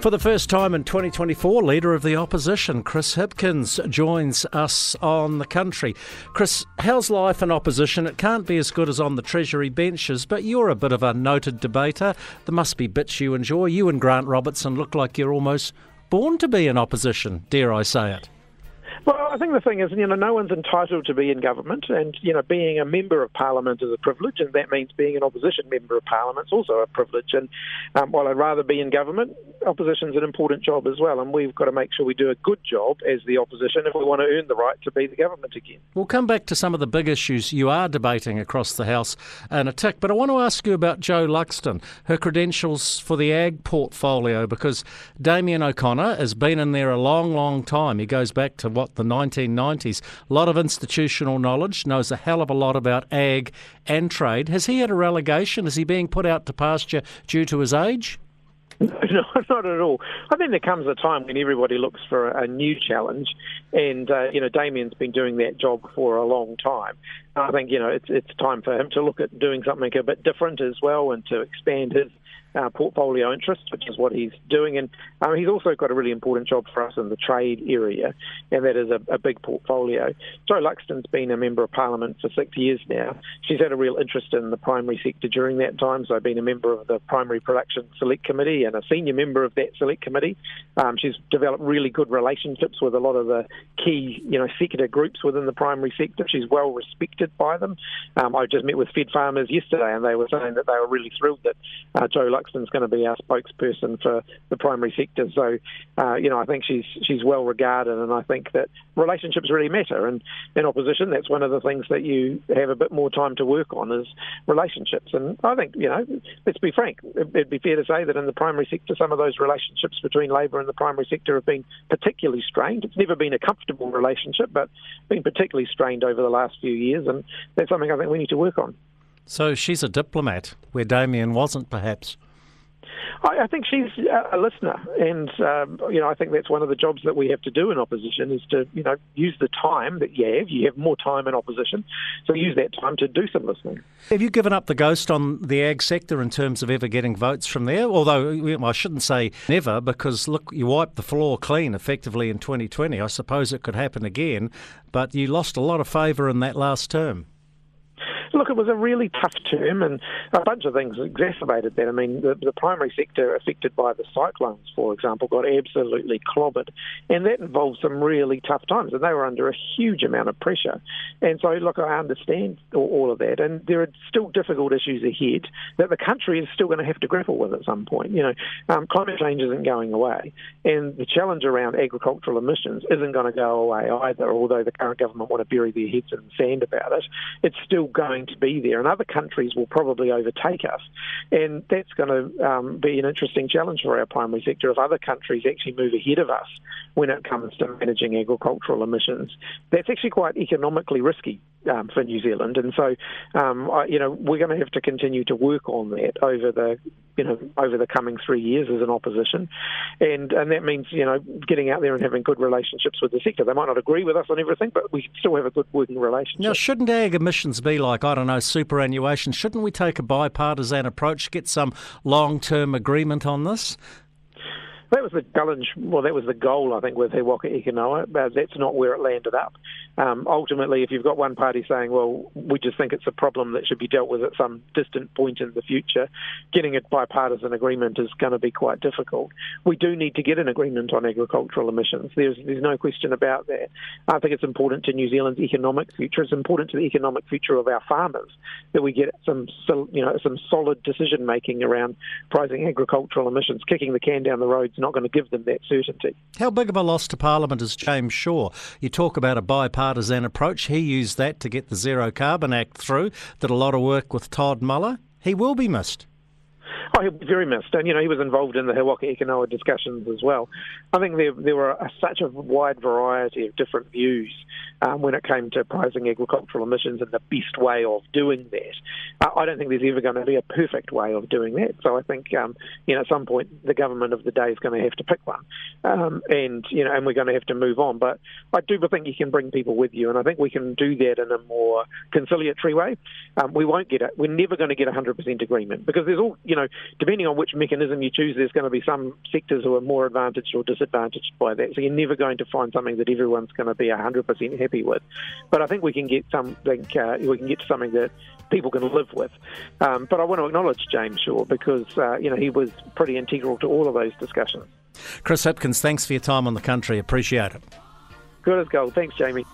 For the first time in 2024, Leader of the Opposition, Chris Hipkins, joins us on the country. Chris, how's life in opposition? It can't be as good as on the Treasury benches, but you're a bit of a noted debater. There must be bits you enjoy. You and Grant Robertson look like you're almost born to be in opposition, dare I say it. Well, I think the thing is, you know, no one's entitled to be in government, and you know, being a member of parliament is a privilege, and that means being an opposition member of parliament is also a privilege. And um, while I'd rather be in government, opposition's an important job as well, and we've got to make sure we do a good job as the opposition if we want to earn the right to be the government again. We'll come back to some of the big issues you are debating across the House in a tick, but I want to ask you about Jo Luxton, her credentials for the ag portfolio, because Damien O'Connor has been in there a long, long time. He goes back to what the 1990s. A lot of institutional knowledge, knows a hell of a lot about ag and trade. Has he had a relegation? Is he being put out to pasture due to his age? No, not at all. I think there comes a time when everybody looks for a, new challenge, and uh, you know Damien's been doing that job for a long time. I think you know it's it's time for him to look at doing something a bit different as well, and to expand his uh, portfolio interest, which is what he's doing. And um, he's also got a really important job for us in the trade area, and that is a, a big portfolio. Jo Luxton's been a member of parliament for six years now. She's had a real interest in the primary sector during that time, so I've been a member of the Primary Production Select Committee and a senior member of that select committee. Um, she's developed really good relationships with a lot of the key, you know, sector groups within the primary sector. She's well respected by them. Um, I just met with Fed farmers yesterday, and they were saying that they were really thrilled that uh, Jo Luxton's going to be our spokesperson for the primary sector. So, uh, you know, I think she's she's well regarded, and I think that relationships really matter. And in opposition, that's one of the things that you have a bit more time to work on is relationships. And I think, you know, let's be frank, it'd be fair to say that in the primary sector, some of those relationships between Labour and the primary sector have been particularly strained. It's never been a comfortable relationship, but been particularly strained over the last few years, and that's something I think we need to work on. So she's a diplomat, where Damien wasn't, perhaps. I, I think she's a listener, and um, you know, I think that's one of the jobs that we have to do in opposition is to you know use the time that you have. You have more time in opposition, so use that time to do some listening. Have you given up the ghost on the ag sector in terms of ever getting votes from there? Although I shouldn't say never, because look, you wiped the floor clean effectively in 2020. I suppose it could happen again, but you lost a lot of favour in that last term. Look, it was a really tough term, and a bunch of things exacerbated that. I mean, the, the primary sector affected by the cyclones, for example, got absolutely clobbered, and that involved some really tough times, and they were under a huge amount of pressure. And so, look, I understand all, of that, and there are still difficult issues ahead that the country is still going to have to grapple with at some point. You know, um, climate change isn't going away, and the challenge around agricultural emissions isn't going to go away either. Although the current government want to bury their heads in the sand about it, it's still going going to be there, and other countries will probably overtake us. And that's going to um, be an interesting challenge for our primary sector if other countries actually move ahead of us when it comes to managing agricultural emissions. That's actually quite economically risky um, for New Zealand, and so um, I, you know we're going to have to continue to work on that over the you know over the coming three years as an opposition, and and that means you know getting out there and having good relationships with the sector. They might not agree with us on everything, but we still have a good working relationship. Now, shouldn't ag emissions be like I don't know superannuation? Shouldn't we take a bipartisan approach, get some long term agreement on this? That was the challenge. Well, that was the goal, I think, with He Waka Eke Noa. But that's not where it landed up. Um, ultimately, if you've got one party saying, well, we just think it's a problem that should be dealt with at some distant point in the future, getting a bipartisan agreement is going to be quite difficult. We do need to get an agreement on agricultural emissions. There's, there's no question about that. I think it's important to New Zealand's economic future. It's important to the economic future of our farmers that we get some, you know, some solid decision making around pricing agricultural emissions. Kicking the can down the road not going to give them that certainty. How big of a loss to Parliament is James Shaw? You talk about a bipartisan approach. He used that to get the Zero Carbon Act through, did a lot of work with Todd Muller. He will be missed. Oh, he'll be very missed. And, you know, he was involved in the He Waka Eke Noa discussions as well. I think there, there were a, such a wide variety of different views um, when it came to pricing agricultural emissions and the best way of doing that. Uh, I don't think there's ever going to be a perfect way of doing that. So I think, um, you know, at some point the government of the day is going to have to pick one, um, and you know, and we're going to have to move on. But I do think you can bring people with you, and I think we can do that in a more conciliatory way. Um, we won't get it. We're never going to get 100% agreement because there's all, you know, depending on which mechanism you choose, there's going to be some sectors who are more advantaged or disadvantaged by that. So you're never going to find something that everyone's going to be 100% happy with. But I think we can get something, uh, we can get to something that people can live with. Um, but I want to acknowledge James Shaw because uh, you know he was pretty integral to all of those discussions. Chris Hipkins, thanks for your time on the country. Appreciate it. Good as gold. Thanks, Jamie.